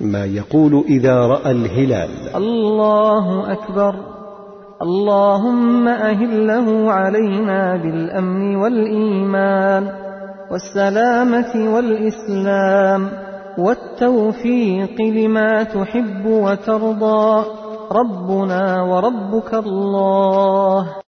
ما يقول إذا رأى الهلال. الله أكبر. اللهم أهله علينا بالأمن والإيمان والسلامة والإسلام والتوفيق لما تحب وترضى. ربنا وربك الله.